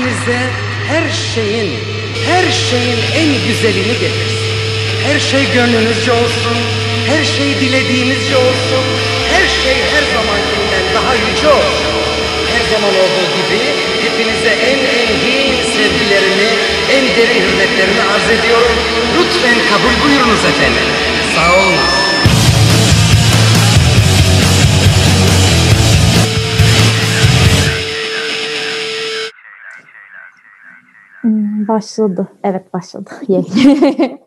hepinize her şeyin, her şeyin en güzelini getirsin. Her şey gönlünüzce olsun, her şey dilediğinizce olsun, her şey her zamankinden daha yüce olsun. Her zaman olduğu gibi hepinize en engin sevgilerimi, en derin hürmetlerimi arz ediyorum. Lütfen kabul buyurunuz efendim. Sağ olun. Başladı. Evet başladı.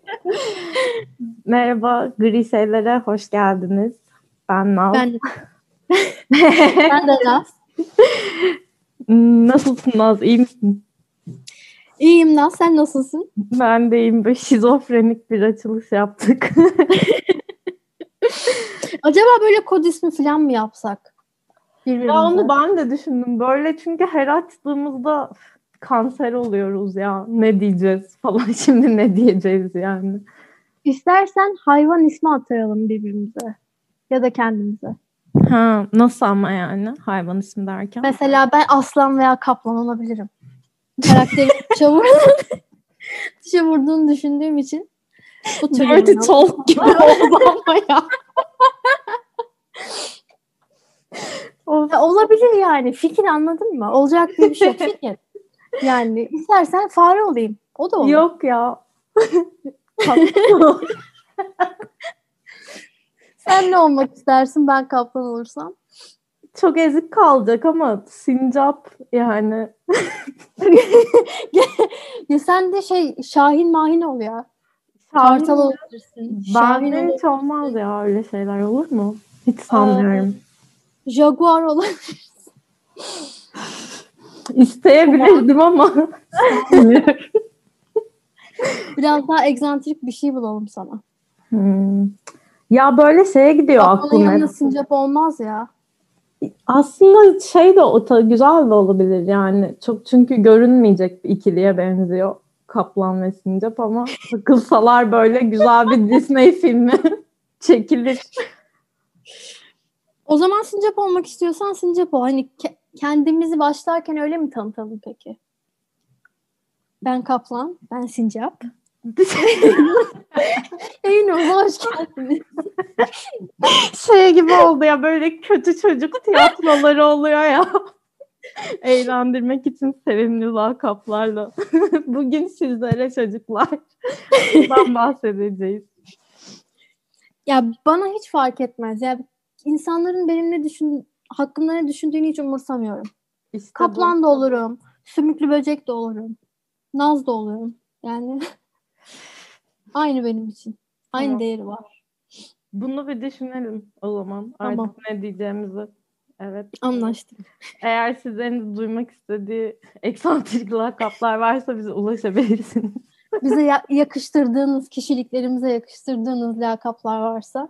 Merhaba, Gri Şeylere hoş geldiniz. Ben Naz. Ben, ben de Naz. Nasılsın Naz? İyi misin? İyiyim Naz. Sen nasılsın? Ben de iyiyim. Böyle şizofrenik bir açılış yaptık. Acaba böyle kod ismi falan mı yapsak? Ya onu ben de düşündüm. Böyle çünkü her açtığımızda kanser oluyoruz ya. Ne diyeceğiz falan. Şimdi ne diyeceğiz yani. İstersen hayvan ismi atayalım birbirimize. Ya da kendimize. Ha, nasıl ama yani hayvan ismi derken? Mesela ben aslan veya kaplan olabilirim. Karakteri dışa vurduğunu, dışa vurduğunu düşündüğüm için. Bu Dirty Talk gibi oldu ama ya. ya. Olabilir yani. Fikir anladın mı? Olacak diye bir şey fikir. Yani istersen fare olayım. O da olur. Yok ya. Sen ne olmak istersin ben kaplan olursam? Çok ezik kalacak ama sincap yani. ya sen de şey Şahin Mahin ol ya. Kartal olabilirsin. Ben de hiç olmaz ya öyle şeyler olur mu? Hiç sanmıyorum. Ee, Jaguar olabilirsin. İsteyebilirdim ama. Biraz daha egzantrik bir şey bulalım sana. Hmm. Ya böyle şeye gidiyor aklıma. Yanında sincap olmaz ya. Aslında şey de o güzel de olabilir yani. Çok çünkü görünmeyecek bir ikiliye benziyor. Kaplan ve sincap ama takılsalar böyle güzel bir Disney filmi çekilir. O zaman sincap olmak istiyorsan sincap ol. Hani ke- kendimizi başlarken öyle mi tanıtalım peki? Ben kaplan, ben sincap. Eyvallah hoş geldiniz. şey gibi oldu ya böyle kötü çocuk tiyatroları oluyor ya. Eğlendirmek için sevimli lakaplarla. Bugün sizlere çocuklar bundan bahsedeceğiz. Ya bana hiç fark etmez. Ya insanların benim ne düşün hakkında ne düşündüğünü hiç umursamıyorum. İşte Kaplan bu. da olurum. Sümüklü böcek de olurum. Naz da olurum. Yani aynı benim için. Aynı tamam. değeri var. Bunu bir düşünelim o zaman. Tamam. Artık ne diyeceğimizi. Evet. Anlaştık. Eğer sizlerin duymak istediği eksantrik lakaplar varsa bize ulaşabilirsiniz. bize ya- yakıştırdığınız, kişiliklerimize yakıştırdığınız lakaplar varsa.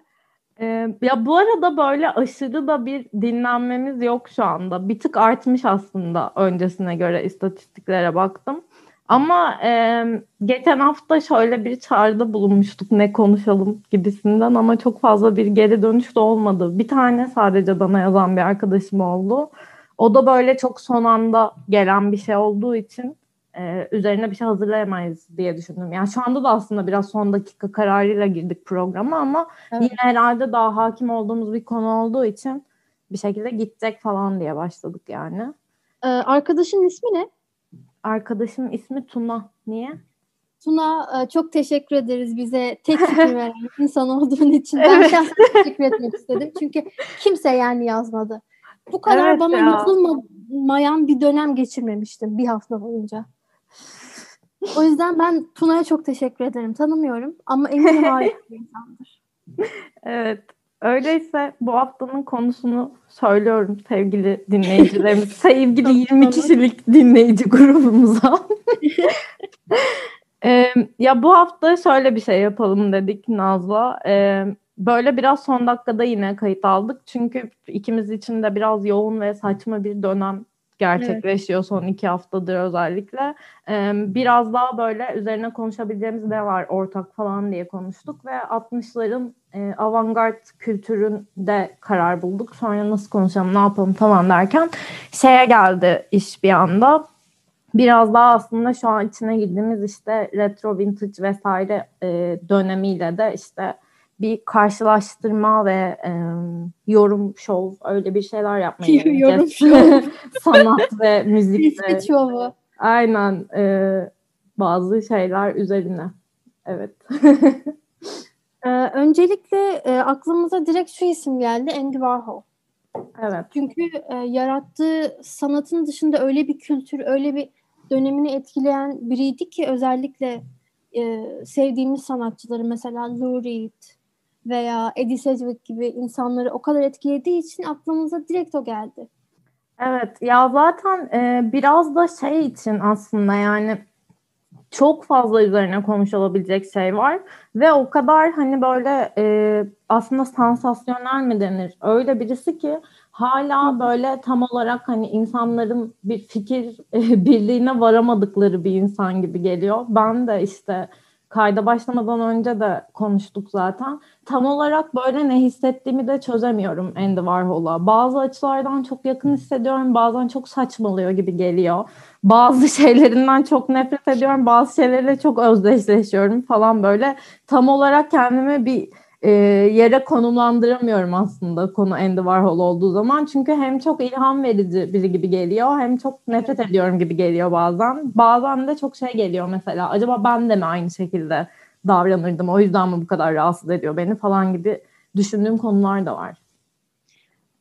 Ya bu arada böyle aşırı da bir dinlenmemiz yok şu anda. Bir tık artmış aslında öncesine göre istatistiklere baktım. Ama e, geçen hafta şöyle bir çağrıda bulunmuştuk ne konuşalım gibisinden ama çok fazla bir geri dönüş de olmadı. Bir tane sadece bana yazan bir arkadaşım oldu. O da böyle çok son anda gelen bir şey olduğu için e, üzerine bir şey hazırlayamayız diye düşündüm. Yani şu anda da aslında biraz son dakika kararıyla girdik programa ama evet. yine herhalde daha hakim olduğumuz bir konu olduğu için bir şekilde gidecek falan diye başladık yani. Ee, arkadaşın ismi ne? Arkadaşımın ismi Tuna. Niye? Tuna e, çok teşekkür ederiz bize tek fikir veren insan olduğun için. Ben evet. şahsen teşekkür etmek istedim. Çünkü kimse yani yazmadı. Bu kadar evet bana ya. yazılmayan bir dönem geçirmemiştim bir hafta boyunca. O yüzden ben Tuna'ya çok teşekkür ederim. Tanımıyorum ama eminim harika bir insandır. Evet. Öyleyse bu haftanın konusunu söylüyorum sevgili dinleyicilerimiz. sevgili 20 kişilik dinleyici grubumuza. ee, ya bu hafta şöyle bir şey yapalım dedik Naz'la. Ee, böyle biraz son dakikada yine kayıt aldık. Çünkü ikimiz için de biraz yoğun ve saçma bir dönem gerçekleşiyor evet. son iki haftadır özellikle. Ee, biraz daha böyle üzerine konuşabileceğimiz ne var ortak falan diye konuştuk ve 60'ların e, avantgard kültüründe karar bulduk. Sonra nasıl konuşalım, ne yapalım falan derken şeye geldi iş bir anda. biraz daha aslında şu an içine girdiğimiz işte retro vintage vesaire e, dönemiyle de işte bir karşılaştırma ve e, yorum şov öyle bir şeyler yapmaya yorum şov. Sanat ve müzikte. Tespit şovu. Aynen. E, bazı şeyler üzerine. Evet. ee, öncelikle e, aklımıza direkt şu isim geldi. Andy Warhol. Evet. Çünkü e, yarattığı sanatın dışında öyle bir kültür, öyle bir dönemini etkileyen biriydi ki özellikle e, sevdiğimiz sanatçıları mesela Lou Reed veya Eddie Sedgwick gibi insanları o kadar etkilediği için aklımıza direkt o geldi. Evet ya zaten e, biraz da şey için aslında yani çok fazla üzerine konuşulabilecek şey var ve o kadar hani böyle e, aslında sansasyonel mi denir öyle birisi ki hala böyle tam olarak hani insanların bir fikir e, birliğine varamadıkları bir insan gibi geliyor. Ben de işte kayda başlamadan önce de konuştuk zaten. Tam olarak böyle ne hissettiğimi de çözemiyorum Andy Warhol'a. Bazı açılardan çok yakın hissediyorum, bazen çok saçmalıyor gibi geliyor. Bazı şeylerinden çok nefret ediyorum, bazı şeylerle çok özdeşleşiyorum falan böyle. Tam olarak kendimi bir e, yere konumlandıramıyorum aslında konu Andy Warhol olduğu zaman. Çünkü hem çok ilham verici biri gibi geliyor hem çok nefret ediyorum gibi geliyor bazen. Bazen de çok şey geliyor mesela acaba ben de mi aynı şekilde davranırdım o yüzden mi bu kadar rahatsız ediyor beni falan gibi düşündüğüm konular da var.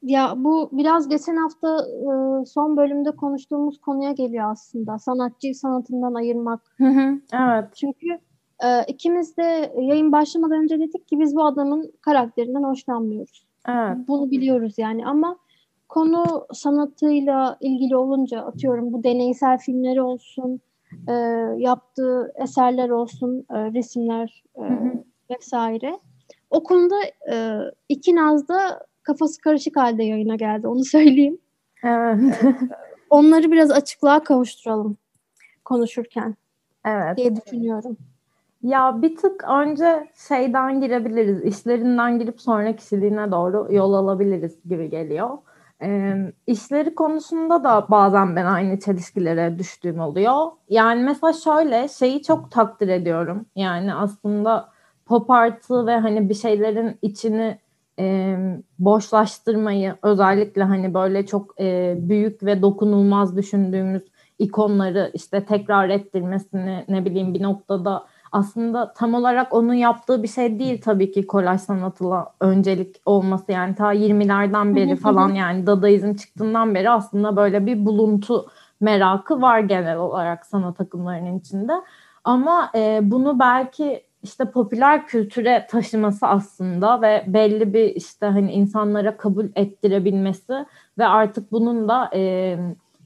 Ya bu biraz geçen hafta e, son bölümde konuştuğumuz konuya geliyor aslında. Sanatçıyı sanatından ayırmak. Hı hı, evet. Çünkü ee, ikimiz de yayın başlamadan önce dedik ki biz bu adamın karakterinden hoşlanmıyoruz. Evet. Bunu biliyoruz yani ama konu sanatıyla ilgili olunca atıyorum bu deneysel filmleri olsun, e, yaptığı eserler olsun, e, resimler e, vesaire. O konuda e, iki Naz'da kafası karışık halde yayına geldi onu söyleyeyim. Evet. Onları biraz açıklığa kavuşturalım konuşurken. Evet. diye düşünüyorum. Ya bir tık önce şeyden girebiliriz, işlerinden girip sonra kişiliğine doğru yol alabiliriz gibi geliyor. Ee, işleri konusunda da bazen ben aynı çelişkilere düştüğüm oluyor. Yani mesela şöyle şeyi çok takdir ediyorum. Yani aslında pop artı ve hani bir şeylerin içini e, boşlaştırmayı özellikle hani böyle çok e, büyük ve dokunulmaz düşündüğümüz ikonları işte tekrar ettirmesini ne bileyim bir noktada aslında tam olarak onun yaptığı bir şey değil tabii ki kolaj sanatıyla öncelik olması. Yani ta 20'lerden beri falan yani Dadaizm çıktığından beri aslında böyle bir buluntu merakı var genel olarak sanat akımlarının içinde. Ama e, bunu belki işte popüler kültüre taşıması aslında ve belli bir işte hani insanlara kabul ettirebilmesi ve artık bunun da e,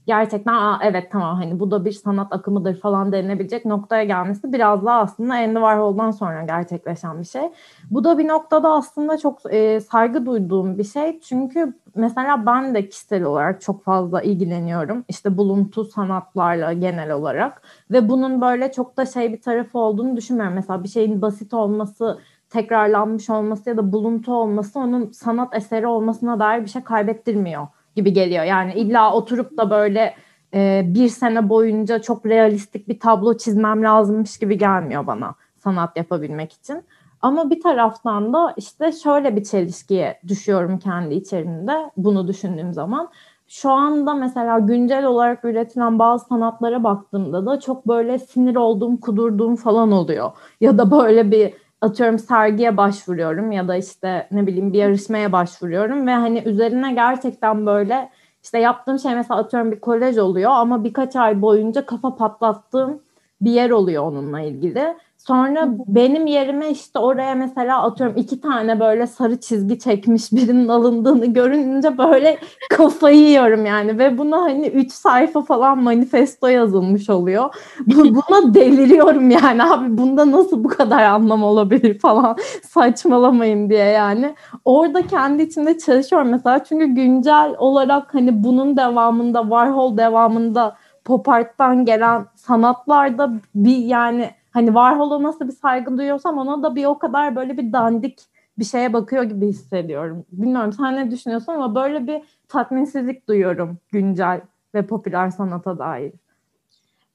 gerçekten Aa, evet tamam hani bu da bir sanat akımıdır falan denilebilecek noktaya gelmesi biraz daha aslında Andy Warhol'dan sonra gerçekleşen bir şey. Bu da bir noktada aslında çok e, saygı duyduğum bir şey. Çünkü mesela ben de kişisel olarak çok fazla ilgileniyorum. İşte buluntu sanatlarla genel olarak ve bunun böyle çok da şey bir tarafı olduğunu düşünmüyorum. Mesela bir şeyin basit olması tekrarlanmış olması ya da buluntu olması onun sanat eseri olmasına dair bir şey kaybettirmiyor gibi geliyor. Yani illa oturup da böyle e, bir sene boyunca çok realistik bir tablo çizmem lazımmış gibi gelmiyor bana sanat yapabilmek için. Ama bir taraftan da işte şöyle bir çelişkiye düşüyorum kendi içerimde bunu düşündüğüm zaman. Şu anda mesela güncel olarak üretilen bazı sanatlara baktığımda da çok böyle sinir olduğum, kudurduğum falan oluyor. Ya da böyle bir atıyorum sergiye başvuruyorum ya da işte ne bileyim bir yarışmaya başvuruyorum ve hani üzerine gerçekten böyle işte yaptığım şey mesela atıyorum bir kolej oluyor ama birkaç ay boyunca kafa patlattığım bir yer oluyor onunla ilgili. Sonra benim yerime işte oraya mesela atıyorum iki tane böyle sarı çizgi çekmiş birinin alındığını görünce böyle kafayı yiyorum yani. Ve buna hani üç sayfa falan manifesto yazılmış oluyor. buna deliriyorum yani. Abi bunda nasıl bu kadar anlam olabilir falan? Saçmalamayın diye yani. Orada kendi içinde çalışıyorum mesela. Çünkü güncel olarak hani bunun devamında Warhol devamında pop art'tan gelen sanatlarda bir yani hani Warhol'a nasıl bir saygı duyuyorsam ona da bir o kadar böyle bir dandik bir şeye bakıyor gibi hissediyorum. Bilmiyorum sen ne düşünüyorsun ama böyle bir tatminsizlik duyuyorum güncel ve popüler sanata dair.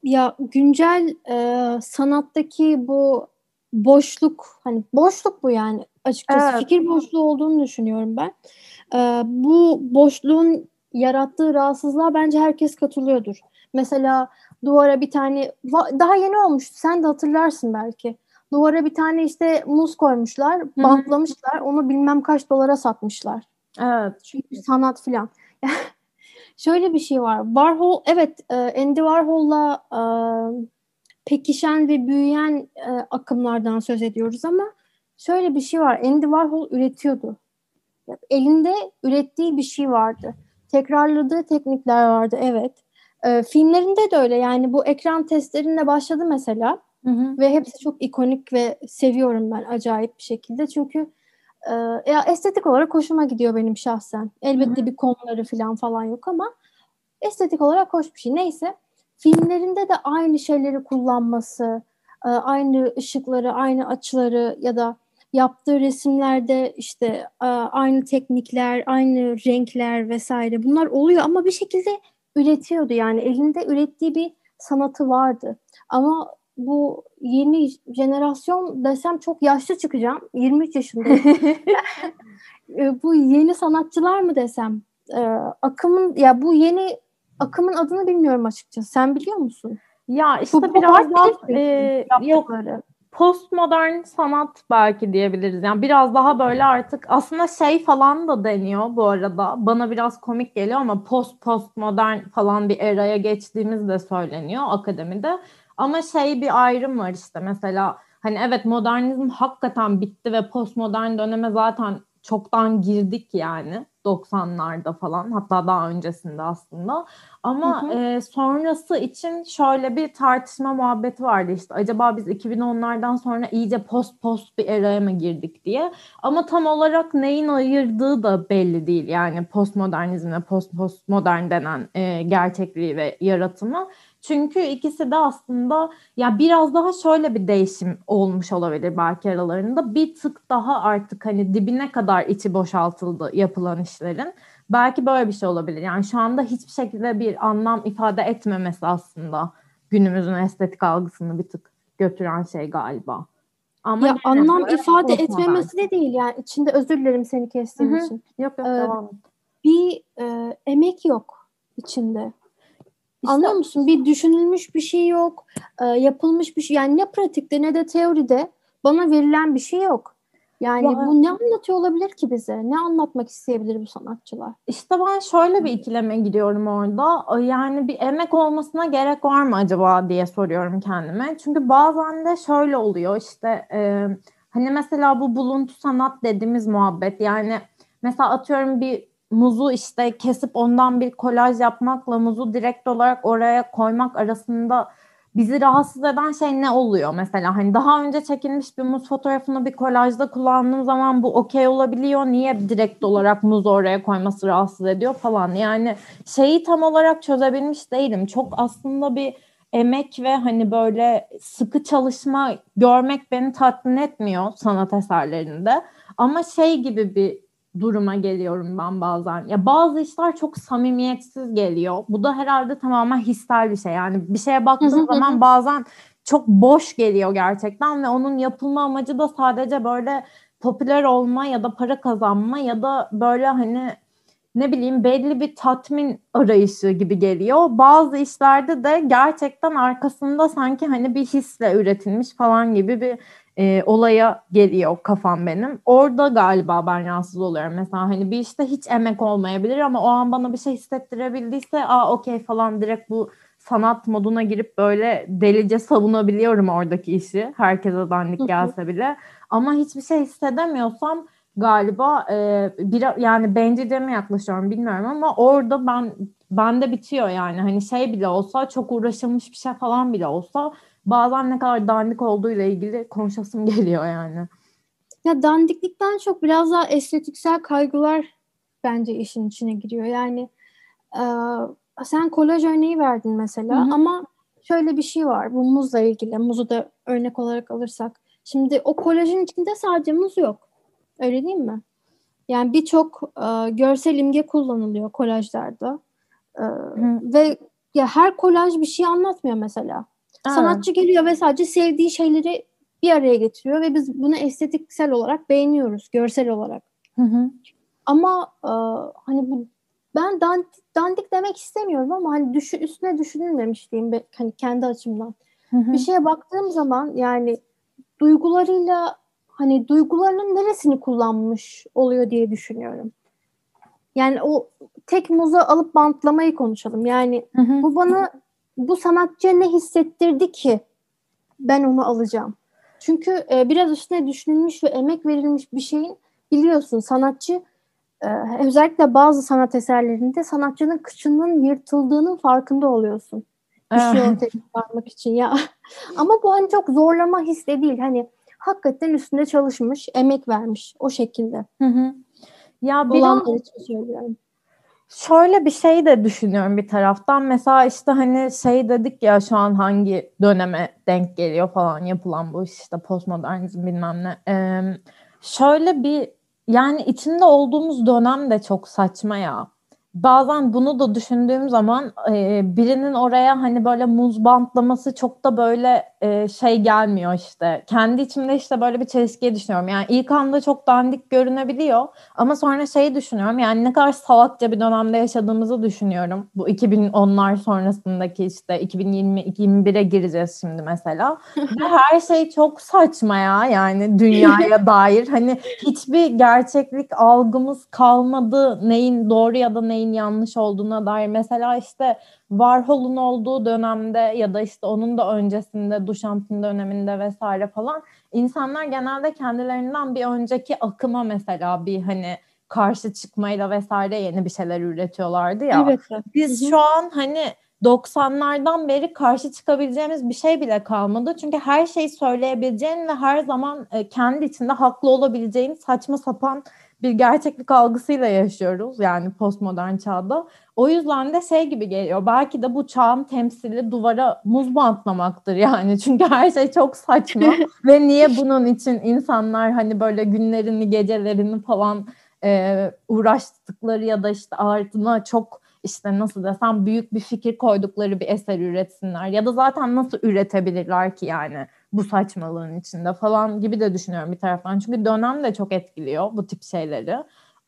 ya güncel e, sanattaki bu boşluk hani boşluk bu yani açıkçası evet. fikir boşluğu olduğunu düşünüyorum ben. E, bu boşluğun yarattığı rahatsızlığa bence herkes katılıyordur. Mesela duvara bir tane daha yeni olmuştu sen de hatırlarsın belki. Duvara bir tane işte muz koymuşlar, bantlamışlar. Onu bilmem kaç dolara satmışlar. Evet. Çünkü sanat filan. Şöyle bir şey var. Warhol evet e, Andy Warhol'la e, pekişen ve büyüyen e, akımlardan söz ediyoruz ama şöyle bir şey var. Andy Warhol üretiyordu. Elinde ürettiği bir şey vardı. Tekrarladığı teknikler vardı evet. E, filmlerinde de öyle yani bu ekran testlerinle başladı mesela. Hı hı. Ve hepsi çok ikonik ve seviyorum ben acayip bir şekilde. Çünkü e, ya estetik olarak hoşuma gidiyor benim şahsen. Elbette hı hı. bir konuları falan falan yok ama estetik olarak hoş bir şey. Neyse filmlerinde de aynı şeyleri kullanması, e, aynı ışıkları, aynı açıları ya da yaptığı resimlerde işte e, aynı teknikler, aynı renkler vesaire bunlar oluyor ama bir şekilde üretiyordu yani elinde ürettiği bir sanatı vardı. Ama bu yeni jenerasyon desem çok yaşlı çıkacağım. 23 yaşındayım. E, bu yeni sanatçılar mı desem? akımın ya bu yeni akımın adını bilmiyorum açıkçası. Sen biliyor musun? Ya işte Bu biraz daha e, yok postmodern sanat belki diyebiliriz. Yani biraz daha böyle artık aslında şey falan da deniyor bu arada. Bana biraz komik geliyor ama post postmodern falan bir eraya geçtiğimiz de söyleniyor akademide. Ama şey bir ayrım var işte mesela hani evet modernizm hakikaten bitti ve postmodern döneme zaten çoktan girdik yani 90'larda falan hatta daha öncesinde aslında. Ama hı hı. E, sonrası için şöyle bir tartışma muhabbeti vardı işte acaba biz 2010'lardan sonra iyice post post bir eraya mı girdik diye. Ama tam olarak neyin ayırdığı da belli değil yani postmodernizmle post postmodern denen e, gerçekliği ve yaratımı. Çünkü ikisi de aslında ya biraz daha şöyle bir değişim olmuş olabilir belki aralarında. Bir tık daha artık hani dibine kadar içi boşaltıldı yapılan işlerin. Belki böyle bir şey olabilir. Yani şu anda hiçbir şekilde bir anlam ifade etmemesi aslında günümüzün estetik algısını bir tık götüren şey galiba. Ama ya anlam ifade etmemesi de değil yani içinde özür dilerim seni kestiğim Hı-hı. için. Yok yok ee, devam et. Bir e, emek yok içinde. İşte, Anlıyor musun? Bir düşünülmüş bir şey yok. E, yapılmış bir şey. Yani ne pratikte ne de teoride bana verilen bir şey yok. Yani ya, bu ne anlatıyor olabilir ki bize? Ne anlatmak isteyebilir bu sanatçılar? İşte ben şöyle bir ikileme gidiyorum orada. Yani bir emek olmasına gerek var mı acaba diye soruyorum kendime. Çünkü bazen de şöyle oluyor işte e, hani mesela bu buluntu sanat dediğimiz muhabbet yani mesela atıyorum bir muzu işte kesip ondan bir kolaj yapmakla muzu direkt olarak oraya koymak arasında bizi rahatsız eden şey ne oluyor mesela? Hani daha önce çekilmiş bir muz fotoğrafını bir kolajda kullandığım zaman bu okey olabiliyor. Niye direkt olarak muz oraya koyması rahatsız ediyor falan. Yani şeyi tam olarak çözebilmiş değilim. Çok aslında bir emek ve hani böyle sıkı çalışma görmek beni tatmin etmiyor sanat eserlerinde. Ama şey gibi bir duruma geliyorum ben bazen. Ya bazı işler çok samimiyetsiz geliyor. Bu da herhalde tamamen hissel bir şey. Yani bir şeye baktığım zaman bazen çok boş geliyor gerçekten ve onun yapılma amacı da sadece böyle popüler olma ya da para kazanma ya da böyle hani ne bileyim belli bir tatmin arayışı gibi geliyor. Bazı işlerde de gerçekten arkasında sanki hani bir hisle üretilmiş falan gibi bir e, olaya geliyor kafam benim. Orada galiba ben rahatsız oluyorum. Mesela hani bir işte hiç emek olmayabilir ama o an bana bir şey hissettirebildiyse aa okey falan direkt bu sanat moduna girip böyle delice savunabiliyorum oradaki işi. Herkese dandik gelse bile. Ama hiçbir şey hissedemiyorsam galiba e, bir yani bencilce mi yaklaşıyorum bilmiyorum ama orada ben bende bitiyor yani hani şey bile olsa çok uğraşılmış bir şey falan bile olsa bazen ne kadar dandik olduğu ile ilgili konuşasım geliyor yani. Ya dandiklikten çok biraz daha estetiksel kaygılar bence işin içine giriyor. Yani e, sen kolaj örneği verdin mesela Hı-hı. ama şöyle bir şey var bu muzla ilgili. Muzu da örnek olarak alırsak. Şimdi o kolajın içinde sadece muz yok. Öyle değil mi? Yani birçok e, görsel imge kullanılıyor kolajlarda. E, ve ya her kolaj bir şey anlatmıyor mesela. Evet. Sanatçı geliyor ve sadece sevdiği şeyleri bir araya getiriyor ve biz bunu estetiksel olarak beğeniyoruz, görsel olarak. Hı hı. Ama e, hani bu ben dandik, dandik demek istemiyorum ama hani düşü, üstüne düşünülmemiş diyeyim hani kendi açımdan. Hı hı. Bir şeye baktığım zaman yani duygularıyla hani duygularının neresini kullanmış oluyor diye düşünüyorum. Yani o tek muzu alıp bantlamayı konuşalım. Yani hı hı. bu bana bu sanatçıya ne hissettirdi ki ben onu alacağım. Çünkü e, biraz üstüne düşünülmüş ve emek verilmiş bir şeyin biliyorsun sanatçı e, özellikle bazı sanat eserlerinde sanatçının kıçının yırtıldığının farkında oluyorsun. Bir şey ortaya çıkarmak için ya. Ama bu hani çok zorlama hissi değil. Hani hakikaten üstünde çalışmış, emek vermiş o şekilde. Hı hı. Ya biraz söylüyorum. Şöyle bir şey de düşünüyorum bir taraftan. Mesela işte hani şey dedik ya şu an hangi döneme denk geliyor falan yapılan bu işte postmodernizm bilmem ne. Ee, şöyle bir yani içinde olduğumuz dönem de çok saçma ya bazen bunu da düşündüğüm zaman e, birinin oraya hani böyle muz bantlaması çok da böyle e, şey gelmiyor işte. Kendi içimde işte böyle bir çelişkiye düşünüyorum. Yani ilk anda çok dandik görünebiliyor ama sonra şeyi düşünüyorum. Yani ne kadar salakça bir dönemde yaşadığımızı düşünüyorum. Bu 2010'lar sonrasındaki işte 2020-2021'e gireceğiz şimdi mesela. Ve her şey çok saçma ya yani dünyaya dair. Hani hiçbir gerçeklik algımız kalmadı. Neyin doğru ya da neyin neyin yanlış olduğuna dair mesela işte Warhol'un olduğu dönemde ya da işte onun da öncesinde Duchamp'ın döneminde vesaire falan insanlar genelde kendilerinden bir önceki akıma mesela bir hani karşı çıkmayla vesaire yeni bir şeyler üretiyorlardı ya. Evet. Biz Hı-hı. şu an hani 90'lardan beri karşı çıkabileceğimiz bir şey bile kalmadı. Çünkü her şeyi söyleyebileceğin ve her zaman e, kendi içinde haklı olabileceğin saçma sapan bir gerçeklik algısıyla yaşıyoruz yani postmodern çağda. O yüzden de şey gibi geliyor. Belki de bu çağın temsili duvara muz bantlamaktır yani. Çünkü her şey çok saçma ve niye bunun için insanlar hani böyle günlerini, gecelerini falan e, uğraştıkları ya da işte ardına çok işte nasıl desem büyük bir fikir koydukları bir eser üretsinler ya da zaten nasıl üretebilirler ki yani bu saçmalığın içinde falan gibi de düşünüyorum bir taraftan. Çünkü dönem de çok etkiliyor bu tip şeyleri.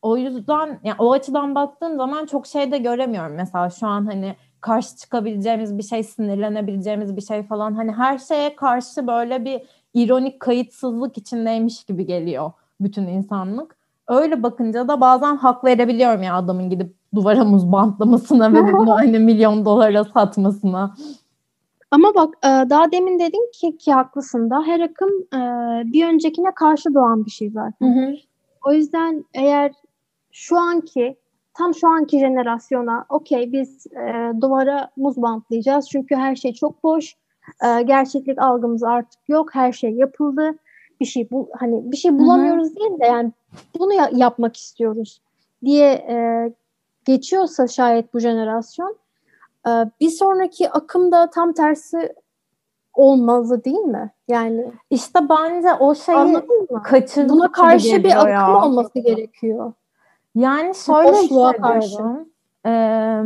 O yüzden yani o açıdan baktığım zaman çok şey de göremiyorum. Mesela şu an hani karşı çıkabileceğimiz bir şey, sinirlenebileceğimiz bir şey falan. Hani her şeye karşı böyle bir ironik kayıtsızlık içindeymiş gibi geliyor bütün insanlık. Öyle bakınca da bazen hak verebiliyorum ya adamın gidip duvara muz bantlamasına ve bunu hani milyon dolara satmasına. Ama bak e, daha demin dedin ki ki haklısın da her akım e, bir öncekine karşı doğan bir şey zaten. Hı hı. O yüzden eğer şu anki tam şu anki jenerasyona okey biz e, duvara muz bantlayacağız çünkü her şey çok boş. E, gerçeklik algımız artık yok. Her şey yapıldı. Bir şey bu hani bir şey bulamıyoruz Hı-hı. değil de yani bunu ya- yapmak istiyoruz diye e, geçiyorsa şayet bu jenerasyon bir sonraki akımda tam tersi olmazdı değil mi? Yani işte bence o şeyi kaçırdık Buna karşı bir akım ya. olması gerekiyor. Yani şöyle hissediyorum. Ee,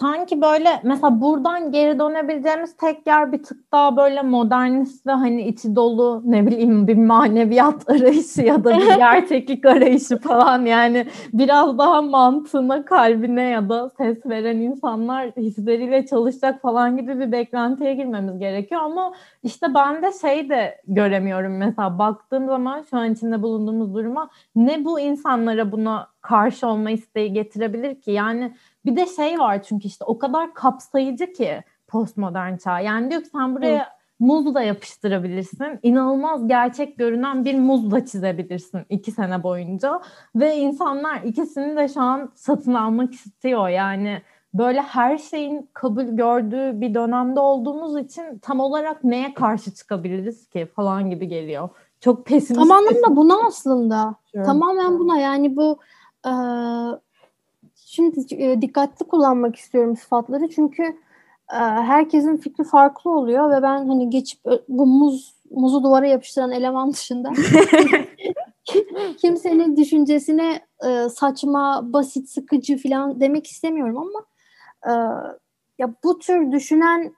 sanki böyle mesela buradan geri dönebileceğimiz tek yer bir tık daha böyle modernist ve hani içi dolu ne bileyim bir maneviyat arayışı ya da bir gerçeklik arayışı falan. Yani biraz daha mantığına kalbine ya da ses veren insanlar hisleriyle çalışacak falan gibi bir beklentiye girmemiz gerekiyor. Ama işte ben de şey de göremiyorum. Mesela baktığım zaman şu an içinde bulunduğumuz duruma ne bu insanlara buna karşı olma isteği getirebilir ki? Yani bir de şey var çünkü işte o kadar kapsayıcı ki postmodern çağ. Yani diyor ki sen buraya Hı. muz da yapıştırabilirsin. İnanılmaz gerçek görünen bir muz da çizebilirsin iki sene boyunca. Ve insanlar ikisini de şu an satın almak istiyor. Yani böyle her şeyin kabul gördüğü bir dönemde olduğumuz için tam olarak neye karşı çıkabiliriz ki falan gibi geliyor. Çok pesimist. Tamamen buna aslında. Tamamen buna yani bu e, Şimdi e, dikkatli kullanmak istiyorum sıfatları çünkü e, herkesin fikri farklı oluyor ve ben hani geçip bu muz muzu duvara yapıştıran eleman dışında kimsenin düşüncesine e, saçma, basit, sıkıcı falan demek istemiyorum ama e, ya bu tür düşünen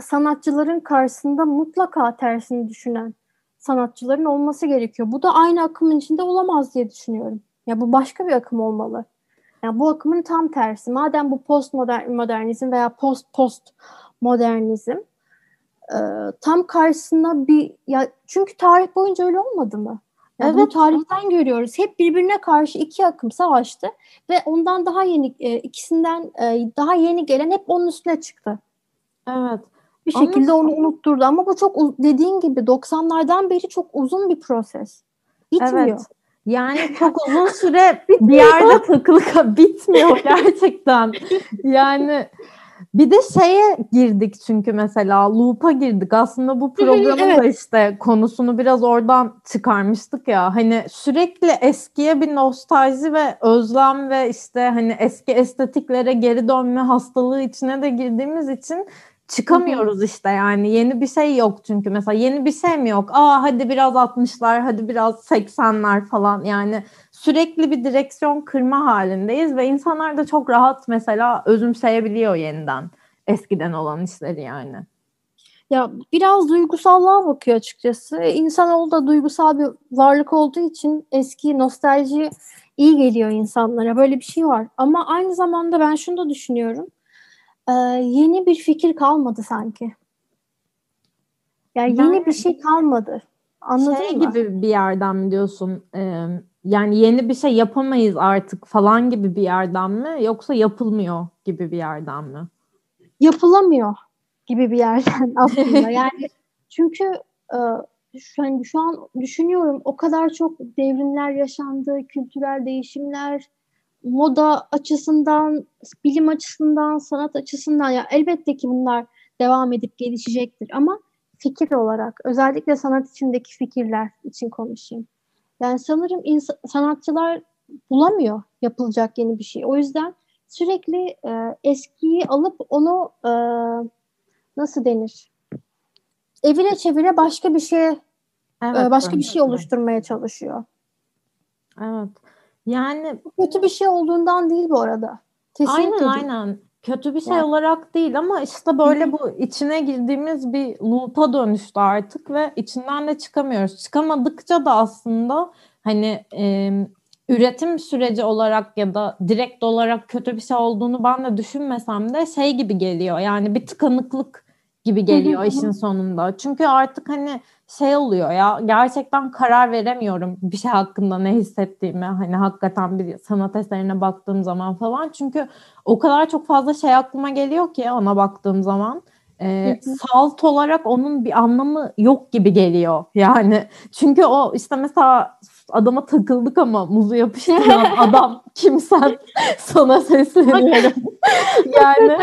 sanatçıların karşısında mutlaka tersini düşünen sanatçıların olması gerekiyor. Bu da aynı akımın içinde olamaz diye düşünüyorum. Ya bu başka bir akım olmalı. Yani bu akımın tam tersi. Madem bu post modernizm veya post post modernizm e, tam karşısında bir ya çünkü tarih boyunca öyle olmadı mı? Yani evet. Tarihten görüyoruz. Hep birbirine karşı iki akım savaştı ve ondan daha yeni e, ikisinden e, daha yeni gelen hep onun üstüne çıktı. Evet. Bir şekilde ama... onu unutturdu ama bu çok dediğin gibi 90'lardan beri çok uzun bir proses. Bitmiyor. Evet. Yani çok uzun süre bir yerde takılı bitmiyor gerçekten. Yani bir de şeye girdik çünkü mesela loop'a girdik. Aslında bu programın evet. da işte konusunu biraz oradan çıkarmıştık ya. Hani sürekli eskiye bir nostalji ve özlem ve işte hani eski estetiklere geri dönme hastalığı içine de girdiğimiz için çıkamıyoruz işte yani yeni bir şey yok çünkü mesela yeni bir şey mi yok aa hadi biraz 60'lar hadi biraz 80'ler falan yani sürekli bir direksiyon kırma halindeyiz ve insanlar da çok rahat mesela özümseyebiliyor yeniden eskiden olan işleri yani. Ya biraz duygusallığa bakıyor açıkçası. İnsanoğlu da duygusal bir varlık olduğu için eski nostalji iyi geliyor insanlara. Böyle bir şey var. Ama aynı zamanda ben şunu da düşünüyorum e, yeni bir fikir kalmadı sanki. Yani yeni bir şey kalmadı. Anladın şey mı? gibi bir yerden mi diyorsun? E, yani yeni bir şey yapamayız artık falan gibi bir yerden mi? Yoksa yapılmıyor gibi bir yerden mi? Yapılamıyor gibi bir yerden aslında. yani çünkü e, şu, hani şu an düşünüyorum o kadar çok devrimler yaşandı, kültürel değişimler, moda açısından, bilim açısından, sanat açısından ya elbette ki bunlar devam edip gelişecektir ama fikir olarak özellikle sanat içindeki fikirler için konuşayım. Yani sanırım sanatçılar bulamıyor yapılacak yeni bir şey. O yüzden sürekli e, eskiyi alıp onu e, nasıl denir? Evire çevire başka bir şeye evet, başka bir şey oluşturmaya çalışıyor. Evet. Yani kötü bir şey olduğundan değil bu arada. Kesinlikle aynen değil. aynen. Kötü bir şey olarak değil ama işte böyle bu içine girdiğimiz bir loop'a dönüştü artık ve içinden de çıkamıyoruz. Çıkamadıkça da aslında hani e, üretim süreci olarak ya da direkt olarak kötü bir şey olduğunu ben de düşünmesem de şey gibi geliyor. Yani bir tıkanıklık gibi geliyor işin sonunda. Çünkü artık hani şey oluyor ya gerçekten karar veremiyorum bir şey hakkında ne hissettiğimi hani hakikaten bir sanat eserine baktığım zaman falan. Çünkü o kadar çok fazla şey aklıma geliyor ki ona baktığım zaman. E, salt olarak onun bir anlamı yok gibi geliyor yani. Çünkü o işte mesela adama takıldık ama muzu yapıştıran adam kimsen sana sesleniyorum. yani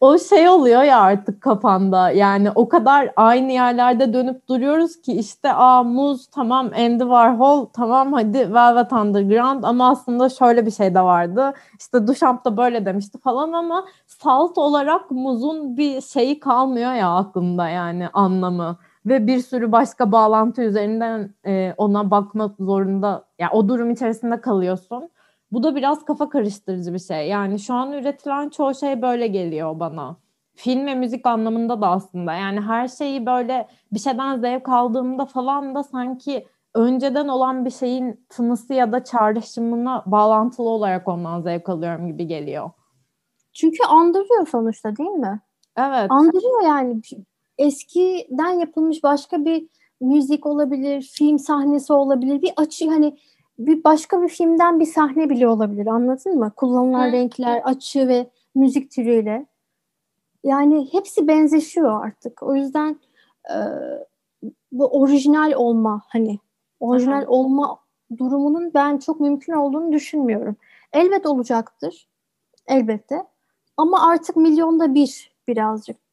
o şey oluyor ya artık kafanda. Yani o kadar aynı yerlerde dönüp duruyoruz ki işte aa muz tamam Andy Warhol tamam hadi Velvet Underground ama aslında şöyle bir şey de vardı. İşte Duchamp da böyle demişti falan ama salt olarak muzun bir şeyi kalmıyor ya aklımda yani anlamı ve bir sürü başka bağlantı üzerinden e, ona bakmak zorunda yani o durum içerisinde kalıyorsun. Bu da biraz kafa karıştırıcı bir şey. Yani şu an üretilen çoğu şey böyle geliyor bana. Film ve müzik anlamında da aslında. Yani her şeyi böyle bir şeyden zevk aldığımda falan da sanki önceden olan bir şeyin tınısı ya da çağrışımına bağlantılı olarak ondan zevk alıyorum gibi geliyor. Çünkü andırıyor sonuçta değil mi? Evet. Andırıyor yani eskiden yapılmış başka bir müzik olabilir, film sahnesi olabilir. Bir açı hani bir başka bir filmden bir sahne bile olabilir. Anladın mı? Kullanılan Hı. renkler, açı ve müzik türüyle. Yani hepsi benzeşiyor artık. O yüzden e, bu orijinal olma hani orijinal Hı. olma durumunun ben çok mümkün olduğunu düşünmüyorum. Elbet olacaktır. Elbette. Ama artık milyonda bir birazcık.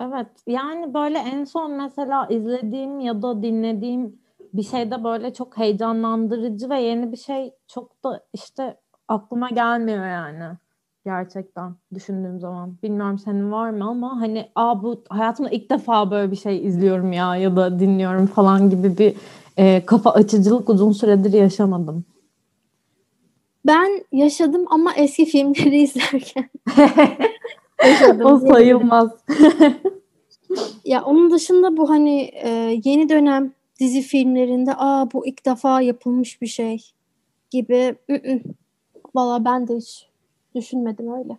Evet yani böyle en son mesela izlediğim ya da dinlediğim bir şeyde böyle çok heyecanlandırıcı ve yeni bir şey çok da işte aklıma gelmiyor yani gerçekten düşündüğüm zaman. Bilmiyorum senin var mı ama hani aa bu hayatımda ilk defa böyle bir şey izliyorum ya ya da dinliyorum falan gibi bir e, kafa açıcılık uzun süredir yaşamadım. Ben yaşadım ama eski filmleri izlerken. o sayılmaz. ya onun dışında bu hani e, yeni dönem dizi filmlerinde aa bu ilk defa yapılmış bir şey gibi valla ben de hiç düşünmedim öyle.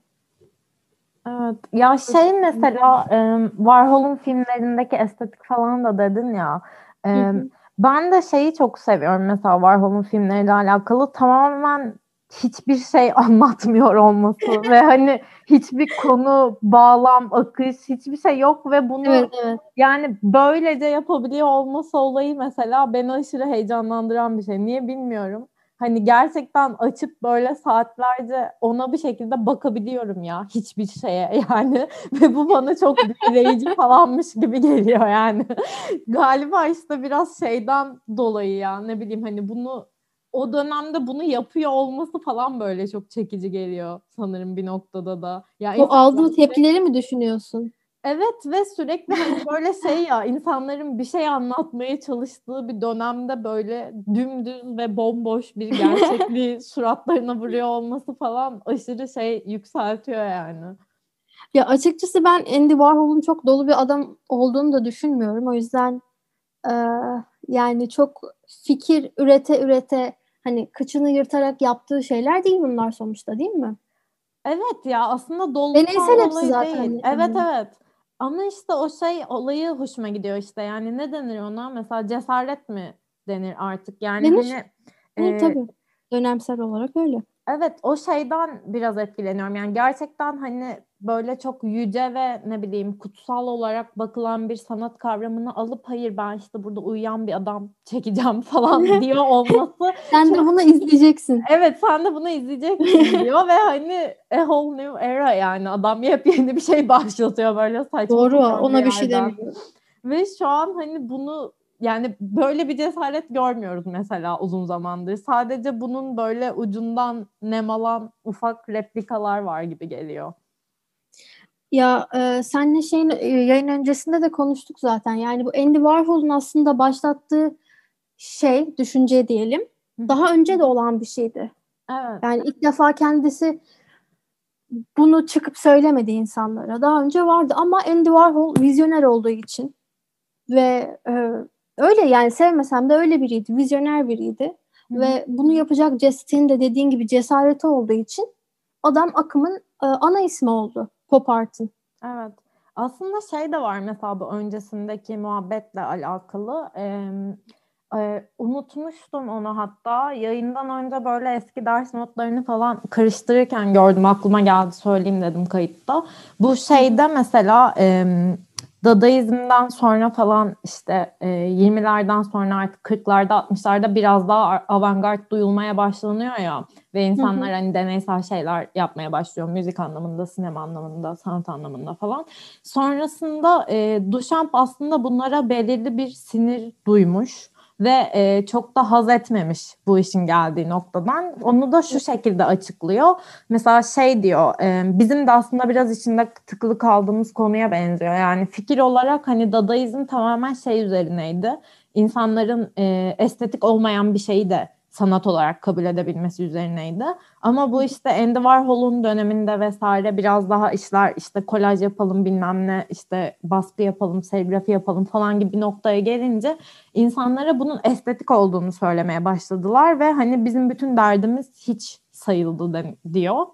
Evet. Ya şey mesela e, Warhol'un filmlerindeki estetik falan da dedin ya. E, ben de şeyi çok seviyorum mesela Warhol'un filmleriyle alakalı tamamen hiçbir şey anlatmıyor olması ve hani hiçbir konu, bağlam, akış hiçbir şey yok ve bunu evet, evet. yani böylece yapabiliyor olması olayı mesela beni aşırı heyecanlandıran bir şey. Niye bilmiyorum hani gerçekten açıp böyle saatlerce ona bir şekilde bakabiliyorum ya hiçbir şeye yani ve bu bana çok büyüleyici falanmış gibi geliyor yani galiba işte biraz şeyden dolayı ya ne bileyim hani bunu o dönemde bunu yapıyor olması falan böyle çok çekici geliyor sanırım bir noktada da. Ya o aldığı tepkileri mi düşünüyorsun? Evet ve sürekli hani böyle şey ya insanların bir şey anlatmaya çalıştığı bir dönemde böyle dümdüz ve bomboş bir gerçekliği suratlarına vuruyor olması falan aşırı şey yükseltiyor yani. Ya açıkçası ben Andy Warhol'un çok dolu bir adam olduğunu da düşünmüyorum. O yüzden e, yani çok fikir ürete ürete hani kıçını yırtarak yaptığı şeyler değil bunlar sonuçta değil mi? Evet ya aslında dolu Deneysel hepsi zaten. Değil. Evet evet. Ama işte o şey olayı hoşuma gidiyor işte. Yani ne denir ona? Mesela cesaret mi denir artık? Yani denir. hani e, tabii. Dönemsel olarak öyle. Evet o şeyden biraz etkileniyorum. Yani gerçekten hani böyle çok yüce ve ne bileyim kutsal olarak bakılan bir sanat kavramını alıp hayır ben işte burada uyuyan bir adam çekeceğim falan diyor olması. sen çok... de bunu izleyeceksin. Evet sen de bunu izleyeceksin diyor ve hani a whole new era yani adam yepyeni bir şey başlatıyor böyle saçma. Doğru ona bir, bir şey demiyor. Ve şu an hani bunu yani böyle bir cesaret görmüyoruz mesela uzun zamandır. Sadece bunun böyle ucundan nemalan ufak replikalar var gibi geliyor. Ya e, senle şeyin e, yayın öncesinde de konuştuk zaten. Yani bu Andy Warhol'un aslında başlattığı şey, düşünce diyelim. Daha önce de olan bir şeydi. Evet. Yani ilk defa kendisi bunu çıkıp söylemedi insanlara. Daha önce vardı ama Andy Warhol vizyoner olduğu için ve e, öyle yani sevmesem de öyle biriydi. Vizyoner biriydi. Hı. Ve bunu yapacak senin de dediğin gibi cesareti olduğu için adam akımın e, ana ismi oldu pop art'ın. Evet. Aslında şey de var mesela bu öncesindeki muhabbetle alakalı. Ee, e, unutmuştum onu hatta. Yayından önce böyle eski ders notlarını falan karıştırırken gördüm. Aklıma geldi söyleyeyim dedim kayıtta. Bu şeyde mesela e, Dadaizm'den sonra falan işte e, 20'lerden sonra artık 40'larda 60'larda biraz daha avantgard duyulmaya başlanıyor ya ve insanlar hı hı. hani deneysel şeyler yapmaya başlıyor müzik anlamında, sinema anlamında, sanat anlamında falan. Sonrasında e, Duchamp aslında bunlara belirli bir sinir duymuş ve e, çok da haz etmemiş bu işin geldiği noktadan. Onu da şu şekilde açıklıyor. Mesela şey diyor, e, bizim de aslında biraz içinde tıkılı kaldığımız konuya benziyor. Yani fikir olarak hani Dadaizm tamamen şey üzerineydi. İnsanların e, estetik olmayan bir şeyi de sanat olarak kabul edebilmesi üzerineydi. Ama bu işte Andy Warhol'un döneminde vesaire biraz daha işler işte kolaj yapalım bilmem ne işte baskı yapalım, serigrafi yapalım falan gibi bir noktaya gelince insanlara bunun estetik olduğunu söylemeye başladılar ve hani bizim bütün derdimiz hiç sayıldı diyor.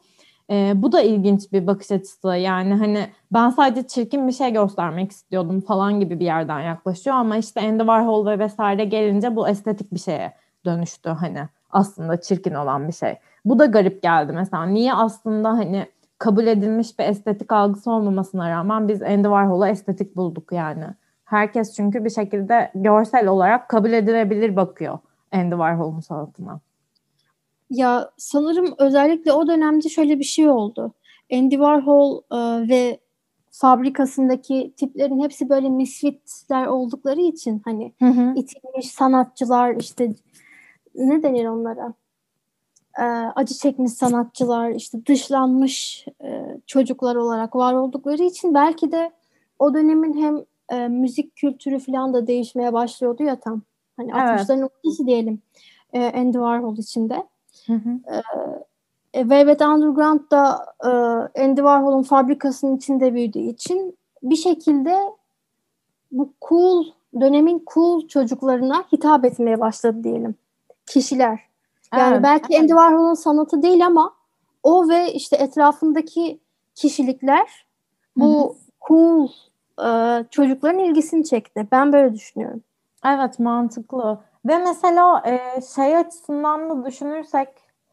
Ee, bu da ilginç bir bakış açısı. Yani hani ben sadece çirkin bir şey göstermek istiyordum falan gibi bir yerden yaklaşıyor ama işte Andy Warhol ve vesaire gelince bu estetik bir şeye dönüştü hani aslında çirkin olan bir şey. Bu da garip geldi mesela. Niye aslında hani kabul edilmiş bir estetik algısı olmamasına rağmen biz Andy Warhol'u estetik bulduk yani. Herkes çünkü bir şekilde görsel olarak kabul edilebilir bakıyor Andy Warhol'un sanatına. Ya sanırım özellikle o dönemde şöyle bir şey oldu. Andy Warhol e, ve fabrikasındaki tiplerin hepsi böyle misfitler oldukları için hani hı hı. itilmiş sanatçılar işte ne denir onlara? E, acı çekmiş sanatçılar, işte dışlanmış e, çocuklar olarak var oldukları için belki de o dönemin hem e, müzik kültürü falan da değişmeye başlıyordu ya tam. Hani evet. 60'ların ortası diyelim e, Andy Warhol içinde. Hı hı. E, e, Velvet Underground da e, Andy Warhol'un fabrikasının içinde büyüdüğü için bir şekilde bu cool dönemin cool çocuklarına hitap etmeye başladı diyelim. Kişiler. Yani evet, belki evet. Andy Warhol'un sanatı değil ama o ve işte etrafındaki kişilikler bu Hı-hı. cool e, çocukların ilgisini çekti. Ben böyle düşünüyorum. Evet mantıklı. Ve mesela e, şey açısından da düşünürsek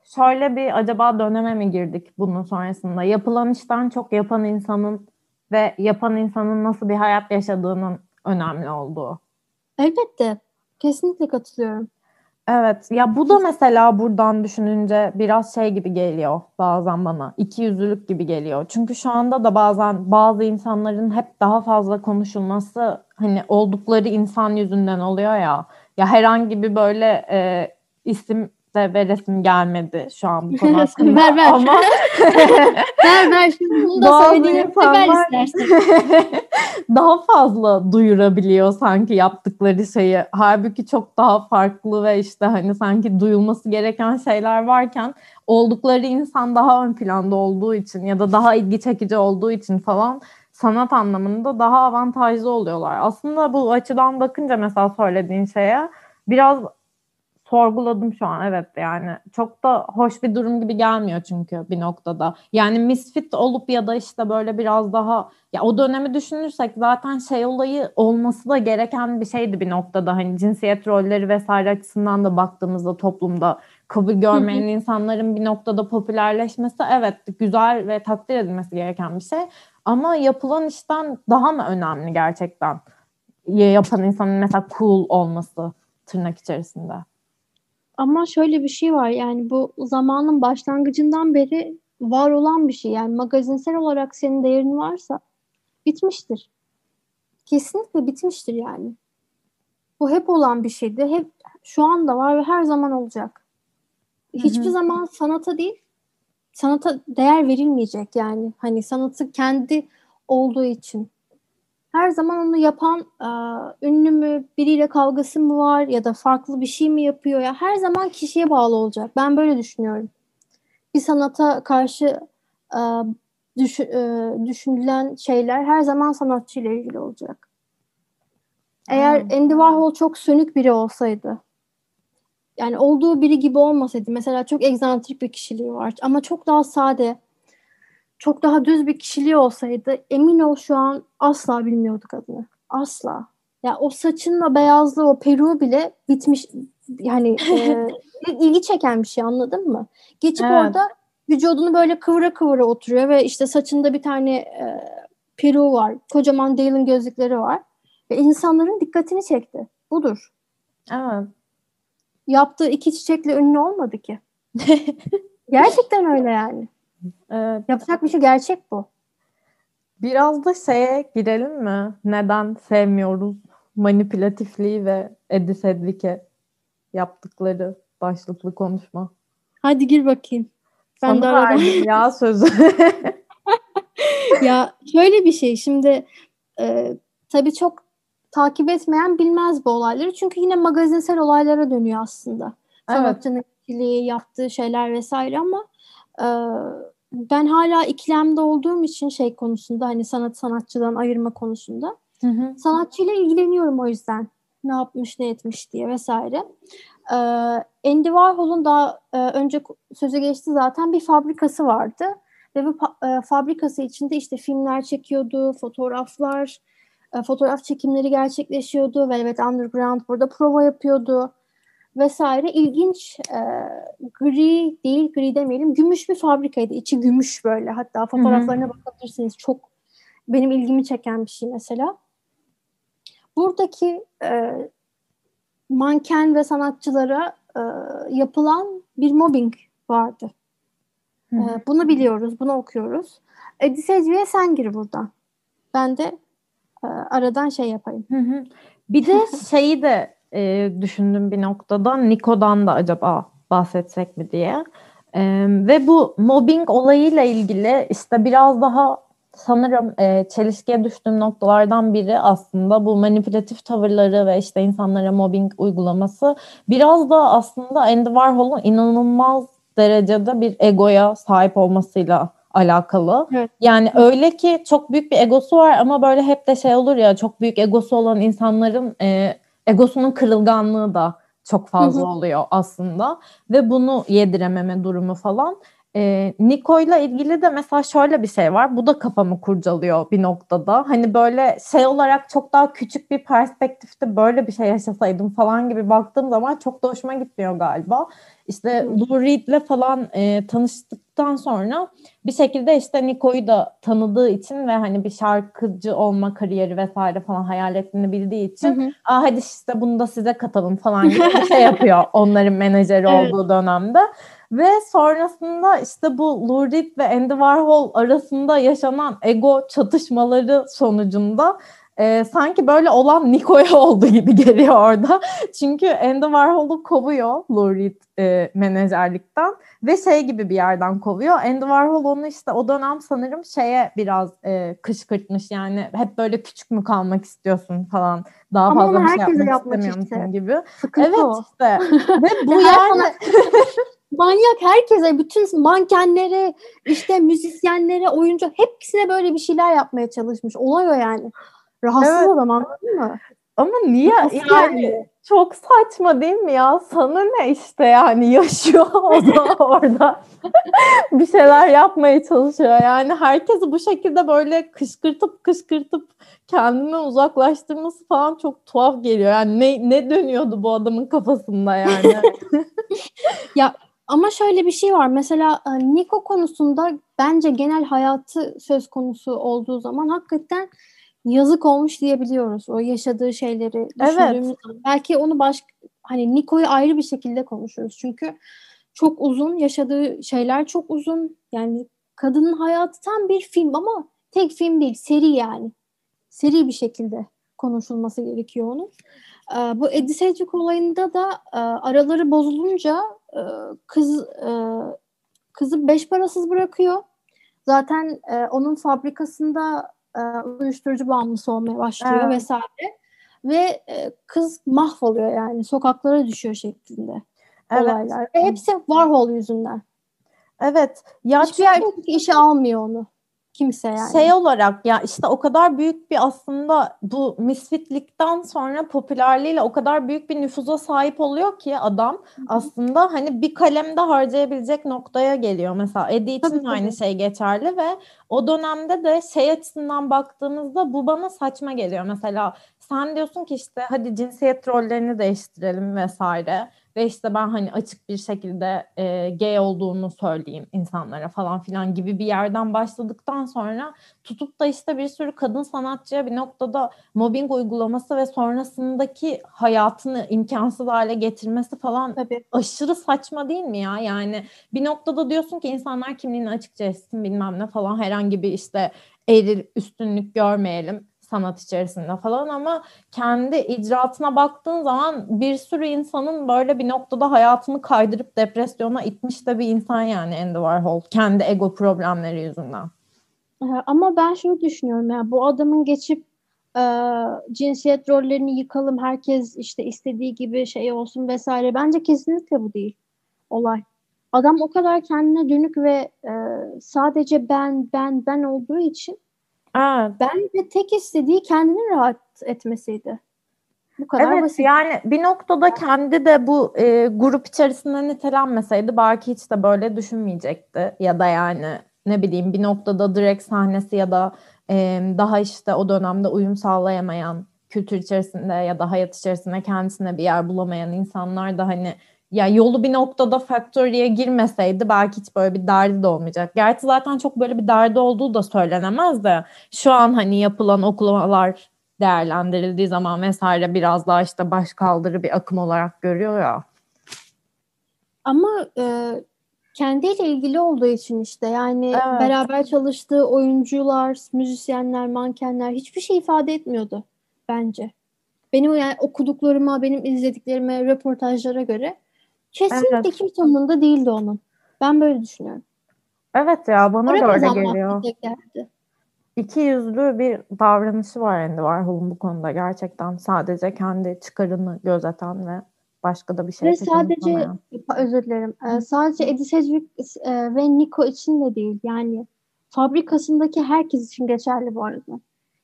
şöyle bir acaba döneme mi girdik bunun sonrasında? Yapılan işten çok yapan insanın ve yapan insanın nasıl bir hayat yaşadığının önemli olduğu. Elbette. Kesinlikle katılıyorum. Evet. Ya bu da mesela buradan düşününce biraz şey gibi geliyor bazen bana. İki yüzlülük gibi geliyor. Çünkü şu anda da bazen bazı insanların hep daha fazla konuşulması hani oldukları insan yüzünden oluyor ya. Ya herhangi bir böyle e, isim de veresim gelmedi şu an bu konu hakkında. ver ver. Ama... ver ver. Şimdi bunu da söylediğini ver istersen. daha fazla duyurabiliyor sanki yaptıkları şeyi. Halbuki çok daha farklı ve işte hani sanki duyulması gereken şeyler varken oldukları insan daha ön planda olduğu için ya da daha ilgi çekici olduğu için falan sanat anlamında daha avantajlı oluyorlar. Aslında bu açıdan bakınca mesela söylediğin şeye biraz sorguladım şu an evet yani. Çok da hoş bir durum gibi gelmiyor çünkü bir noktada. Yani misfit olup ya da işte böyle biraz daha ya o dönemi düşünürsek zaten şey olayı olması da gereken bir şeydi bir noktada. Hani cinsiyet rolleri vesaire açısından da baktığımızda toplumda kabul görmeyen insanların bir noktada popülerleşmesi evet güzel ve takdir edilmesi gereken bir şey. Ama yapılan işten daha mı önemli gerçekten? Yapan insanın mesela cool olması tırnak içerisinde? Ama şöyle bir şey var yani bu zamanın başlangıcından beri var olan bir şey. Yani magazinsel olarak senin değerin varsa bitmiştir. Kesinlikle bitmiştir yani. Bu hep olan bir şeydi. Hep şu anda var ve her zaman olacak. Hiçbir Hı-hı. zaman sanata değil, sanata değer verilmeyecek yani. Hani sanatı kendi olduğu için her zaman onu yapan e, ünlü mü, biriyle kavgası mı var ya da farklı bir şey mi yapıyor ya her zaman kişiye bağlı olacak. Ben böyle düşünüyorum. Bir sanata karşı e, düş, e, düşünülen şeyler her zaman sanatçıyla ilgili olacak. Eğer hmm. Andy Warhol çok sönük biri olsaydı, yani olduğu biri gibi olmasaydı, mesela çok egzantrik bir kişiliği var ama çok daha sade, çok daha düz bir kişiliği olsaydı emin ol şu an asla bilmiyorduk adını. Asla. Ya yani o saçınla beyazlığı, o peruğu bile bitmiş yani e, ilgi çeken bir şey anladın mı? Geçip evet. orada vücudunu böyle kıvıra kıvıra oturuyor ve işte saçında bir tane e, peruğu var. Kocaman Dale'ın gözlükleri var. Ve insanların dikkatini çekti. Budur. Evet. Yaptığı iki çiçekle ünlü olmadı ki. Gerçekten öyle yani. Evet. Yapacak bir şey gerçek bu. Biraz da şeye girelim mi? Neden sevmiyoruz manipülatifliği ve Eddie Sedgwick'e yaptıkları başlıklı konuşma? Hadi gir bakayım. Ben Sana de verdim ya sözü. ya şöyle bir şey şimdi e, tabii çok takip etmeyen bilmez bu olayları. Çünkü yine magazinsel olaylara dönüyor aslında. Sanatçının evet. kişiliği, yaptığı şeyler vesaire ama ben hala ikilemde olduğum için şey konusunda hani sanat sanatçıdan ayırma konusunda hı hı. sanatçıyla ilgileniyorum o yüzden ne yapmış ne etmiş diye vesaire. Ee, Andy Warhol'un daha e, önce sözü geçti zaten bir fabrikası vardı ve bu e, fabrikası içinde işte filmler çekiyordu, fotoğraflar, e, fotoğraf çekimleri gerçekleşiyordu. Velvet Underground burada prova yapıyordu vesaire. İlginç e, gri değil gri demeyelim. Gümüş bir fabrikaydı. İçi gümüş böyle. Hatta fotoğraflarına Hı-hı. bakabilirsiniz. Çok benim ilgimi çeken bir şey mesela. Buradaki e, manken ve sanatçılara e, yapılan bir mobbing vardı. E, bunu biliyoruz bunu okuyoruz. Edi Secvi'ye sen gir buradan. Ben de e, aradan şey yapayım. Hı-hı. bir de şeyi de e, düşündüm bir noktada. Niko'dan da acaba bahsetsek mi diye. E, ve bu mobbing olayıyla ilgili işte biraz daha sanırım e, çelişkiye düştüğüm noktalardan biri aslında bu manipülatif tavırları ve işte insanlara mobbing uygulaması. Biraz da aslında Andy Warhol'un inanılmaz derecede bir egoya sahip olmasıyla alakalı. Evet. Yani öyle ki çok büyük bir egosu var ama böyle hep de şey olur ya çok büyük egosu olan insanların e, egosunun kırılganlığı da çok fazla oluyor aslında ve bunu yedirememe durumu falan. E, Niko'yla ilgili de mesela şöyle bir şey var. Bu da kafamı kurcalıyor bir noktada. Hani böyle şey olarak çok daha küçük bir perspektifte böyle bir şey yaşasaydım falan gibi baktığım zaman çok da hoşuma gitmiyor galiba. İşte Lou Reed'le falan e, tanıştıktan sonra bir şekilde işte Niko'yu da tanıdığı için ve hani bir şarkıcı olma kariyeri vesaire falan hayal ettiğini bildiği için Hı hı. Aa, hadi işte bunu da size katalım falan gibi bir şey yapıyor onların menajeri Evet. olduğu dönemde. Ve sonrasında işte bu Lou Reed ve Andy Warhol arasında yaşanan ego çatışmaları sonucunda e, sanki böyle olan Niko'ya oldu gibi geliyor orada. Çünkü Andy Warhol'u kovuyor Lou Reed e, menajerlikten ve şey gibi bir yerden kovuyor. Andy Warhol onu işte o dönem sanırım şeye biraz e, kışkırtmış yani hep böyle küçük mü kalmak istiyorsun falan daha Ama fazla bir şey yapmak yapmak istemiyor işte. gibi. Sıkıntı Evet o. işte ve bu yani Manyak herkese, bütün mankenlere, işte müzisyenlere, oyuncu hepsine böyle bir şeyler yapmaya çalışmış. Olay o yani. Rahatsız Evet. adam anladın mı? ama niye yani yani? çok saçma değil mi ya? Sana ne işte yani yaşıyor o da orada. bir şeyler yapmaya çalışıyor. Yani herkesi bu şekilde böyle kışkırtıp kışkırtıp kendinden uzaklaştırması falan çok tuhaf geliyor. Yani ne, ne dönüyordu bu adamın kafasında yani? Ama şöyle bir şey var. Mesela e, Nico konusunda bence genel hayatı söz konusu olduğu zaman hakikaten yazık olmuş diyebiliyoruz. O yaşadığı şeyleri düşündüğümüz zaman. Belki onu baş hani Nico'yu ayrı bir şekilde konuşuyoruz. Çünkü çok uzun yaşadığı şeyler çok uzun. Yani kadının hayatı tam bir film ama tek film değil, seri yani. Seri bir şekilde konuşulması gerekiyor onun. Ee, bu Eddie Sedgwick olayında da e, araları bozulunca e, kız e, kızı beş parasız bırakıyor. Zaten onun fabrikasında uyuşturucu bağımlısı olmaya başlıyor Evet. vesaire. Ve kız mahvoluyor yani sokaklara düşüyor şeklinde Evet. olaylar. Ve hepsi Warhol yüzünden. Evet. Ya Hiçbir erkek işe almıyor onu. Kimse yani. Şey olarak ya işte o kadar büyük bir aslında bu misfitlikten sonra popülerliğiyle o kadar büyük bir nüfuza sahip oluyor ki adam aslında hani bir kalemde harcayabilecek noktaya geliyor. Mesela Eddie için Tabii, aynı tabii. şey geçerli ve o dönemde de şey açısından baktığımızda bu bana saçma geliyor. Mesela sen diyorsun ki işte hadi cinsiyet rollerini değiştirelim vesaire ve işte ben hani açık bir şekilde e, gay olduğunu söyleyeyim insanlara falan filan gibi bir yerden başladıktan sonra tutup da işte bir sürü kadın sanatçıya bir noktada mobbing uygulaması ve sonrasındaki hayatını imkansız hale getirmesi falan Tabii. aşırı saçma değil mi ya? Yani bir noktada diyorsun ki insanlar kimliğini açıkça etsin bilmem ne falan herhangi bir işte eril üstünlük görmeyelim sanat içerisinde falan ama kendi icraatına baktığın zaman bir sürü insanın böyle bir noktada hayatını kaydırıp depresyona itmiş de bir insan yani Andy Warhol kendi ego problemleri yüzünden. Ee, Ama ben şunu düşünüyorum ya bu adamın geçip e, cinsiyet rollerini yıkalım herkes işte istediği gibi şey olsun vesaire bence kesinlikle bu değil olay. Adam o kadar kendine dönük ve e, sadece ben ben ben olduğu için Evet. bence tek istediği kendini rahat etmesiydi. Bu kadar Evet basit. yani bir noktada kendi de bu e, grup içerisinde nitelenmeseydi belki hiç de böyle düşünmeyecekti ya da yani ne bileyim bir noktada direkt sahnesi ya da e, daha işte o dönemde uyum sağlayamayan kültür içerisinde ya da hayat içerisinde kendisine bir yer bulamayan insanlar da hani ya yolu bir noktada Factory'e girmeseydi belki hiç böyle bir derdi de olmayacak. Gerçi zaten çok böyle bir derdi olduğu da söylenemez de şu an hani yapılan okumalar değerlendirildiği zaman vesaire biraz daha işte baş kaldırı bir akım olarak görüyor ya. Ama e, kendiyle ilgili olduğu için işte yani Evet. beraber çalıştığı oyuncular, müzisyenler, mankenler hiçbir şey ifade etmiyordu bence. Benim yani okuduklarıma, benim izlediklerime, röportajlara göre kesinlikle Evet. kimse umurunda değildi onun. Ben böyle düşünüyorum. Evet ya bana Para da öyle geliyor. İki yüzlü bir davranışı var Andy Warhol'un bu konuda gerçekten sadece kendi çıkarını gözeten ve Başka da bir şey Ve sadece özür dilerim. Ee, sadece Eddie Sedgwick e, ve Nico için de değil. Yani fabrikasındaki herkes için geçerli bu arada.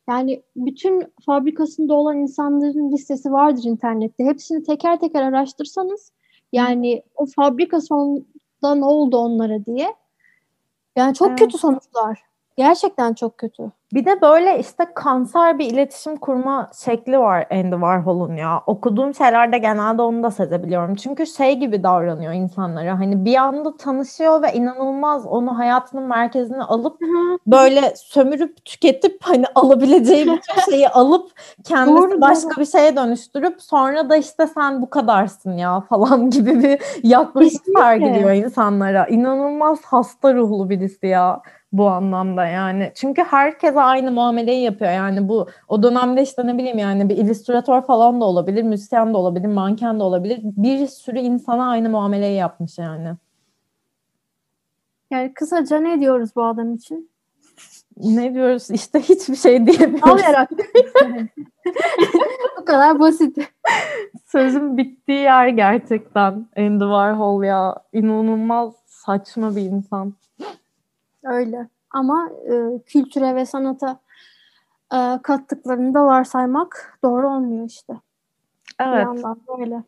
Yani bütün fabrikasında olan insanların listesi vardır internette. Hepsini teker teker araştırsanız yani o fabrika sonunda ne oldu onlara diye. Yani çok evet. kötü sonuçlar. Gerçekten çok kötü. Bir de böyle işte kanser bir iletişim kurma şekli var Andy Warhol'un ya. Okuduğum şeylerde genelde onu da sezebiliyorum. Çünkü şey gibi davranıyor insanlara. Hani bir anda tanışıyor ve inanılmaz onu hayatının merkezine alıp böyle sömürüp tüketip hani alabileceği bütün şeyi alıp kendisi Doğru, başka bir şeye dönüştürüp sonra da işte sen bu kadarsın ya falan gibi bir yaklaşım sergiliyor insanlara. İnanılmaz hasta ruhlu birisi ya bu anlamda yani. Çünkü herkese aynı muameleyi yapıyor yani bu o dönemde işte ne bileyim yani bir illüstratör falan da olabilir, müzisyen de olabilir, manken de olabilir. Bir sürü insana aynı muameleyi yapmış yani. Yani kısaca ne diyoruz bu adam için? Ne diyoruz? İşte hiçbir şey diyemiyoruz. Alayarak. bu kadar basit. Sözün bittiği yer gerçekten Andy Warhol ya. inanılmaz saçma bir insan. Öyle. Ama e, kültüre ve sanata e, kattıklarını da varsaymak doğru olmuyor işte. Evet. Bir yandan böyle.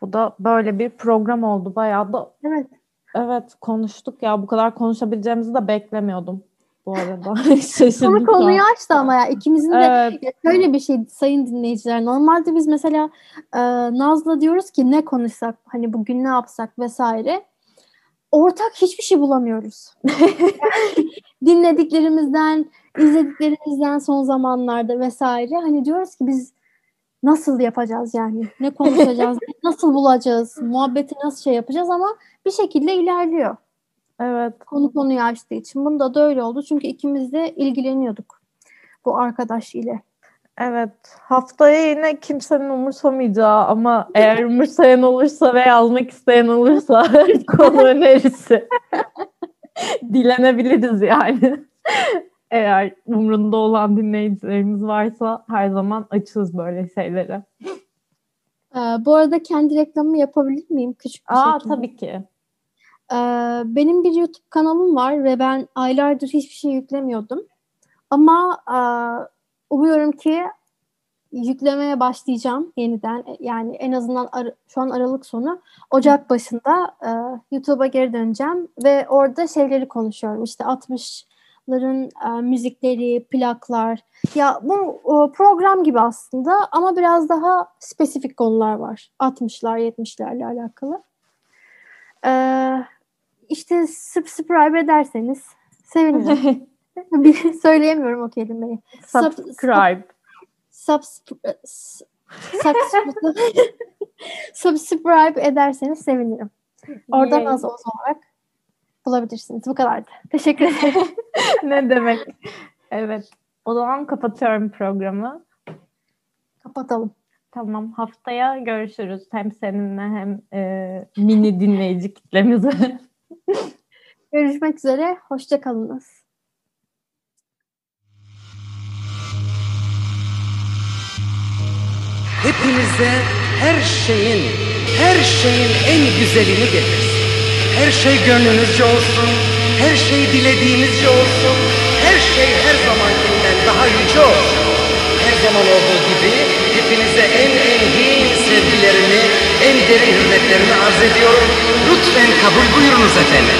Bu da böyle bir program oldu bayağı da. Evet. Evet konuştuk ya bu kadar konuşabileceğimizi de beklemiyordum bu arada. Konu konuyu açtı ama ya ikimizin de evet. şöyle bir şey sayın dinleyiciler. Normalde biz mesela e, Naz'la diyoruz ki ne konuşsak hani bugün ne yapsak vesaire ortak hiçbir şey bulamıyoruz. Dinlediklerimizden, izlediklerimizden son zamanlarda vesaire hani diyoruz ki biz nasıl yapacağız yani? Ne konuşacağız? nasıl bulacağız? Muhabbeti nasıl şey yapacağız ama bir şekilde ilerliyor. Evet. Konu konuyu açtığı için. Bunda da öyle oldu. Çünkü ikimiz de ilgileniyorduk bu arkadaş ile. Evet. Haftaya yine kimsenin umursamayacağı ama eğer umursayan olursa ve almak isteyen olursa konu önerisi dilenebiliriz yani. eğer umrunda olan dinleyicilerimiz varsa her zaman açığız böyle şeylere. Ee, bu arada kendi reklamımı yapabilir miyim? Küçük bir Aa, şekilde. Tabii ki. Ee, benim bir YouTube kanalım var ve ben aylardır hiçbir şey yüklemiyordum. Ama e, umuyorum ki yüklemeye başlayacağım yeniden. Yani en azından ar- şu an Aralık sonu. Ocak başında e, YouTube'a geri döneceğim ve orada şeyleri konuşuyorum. İşte 60'ların e, müzikleri, plaklar. Ya bu e, program gibi aslında ama biraz daha spesifik konular var. 60'lar, 70'lerle alakalı. E, işte subscribe ederseniz sevinirim. bir söyleyemiyorum o kelimeyi. Subscribe. Subscribe, subscribe ederseniz sevinirim. Oradan az oz olarak bulabilirsiniz. Bu kadardı. Teşekkür ederim. ne demek. Evet. O zaman kapatıyorum programı. Kapatalım. Tamam. Haftaya görüşürüz. Hem seninle hem e, mini dinleyici kitlemize. Görüşmek üzere. Hoşçakalınız. Hepinize her şeyin, her şeyin en güzelini getirsin. Her şey gönlünüzce olsun, her şey dilediğinizce olsun, her şey her zamankinden daha yüce olsun. Her zaman olduğu gibi hepinize en engin sevgilerimi, en derin hürmetlerimi arz ediyorum. Lütfen kabul buyurunuz efendim.